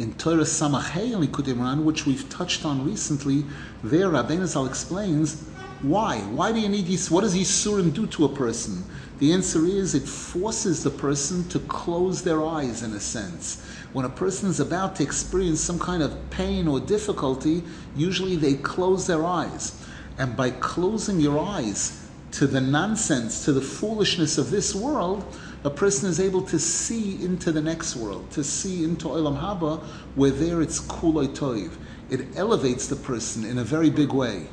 In Torah Samachei Moharan, which we've touched on recently, there Rabbeinu Zal explains why. Why do you need these? What does Yisurim do to a person? The answer is it forces the person to close their eyes in a sense. When a person is about to experience some kind of pain or difficulty, usually they close their eyes. And by closing your eyes to the nonsense, to the foolishness of this world, a person is able to see into the next world, to see into Olam Haba, where there it's kuloi toiv. It elevates the person in a very big way.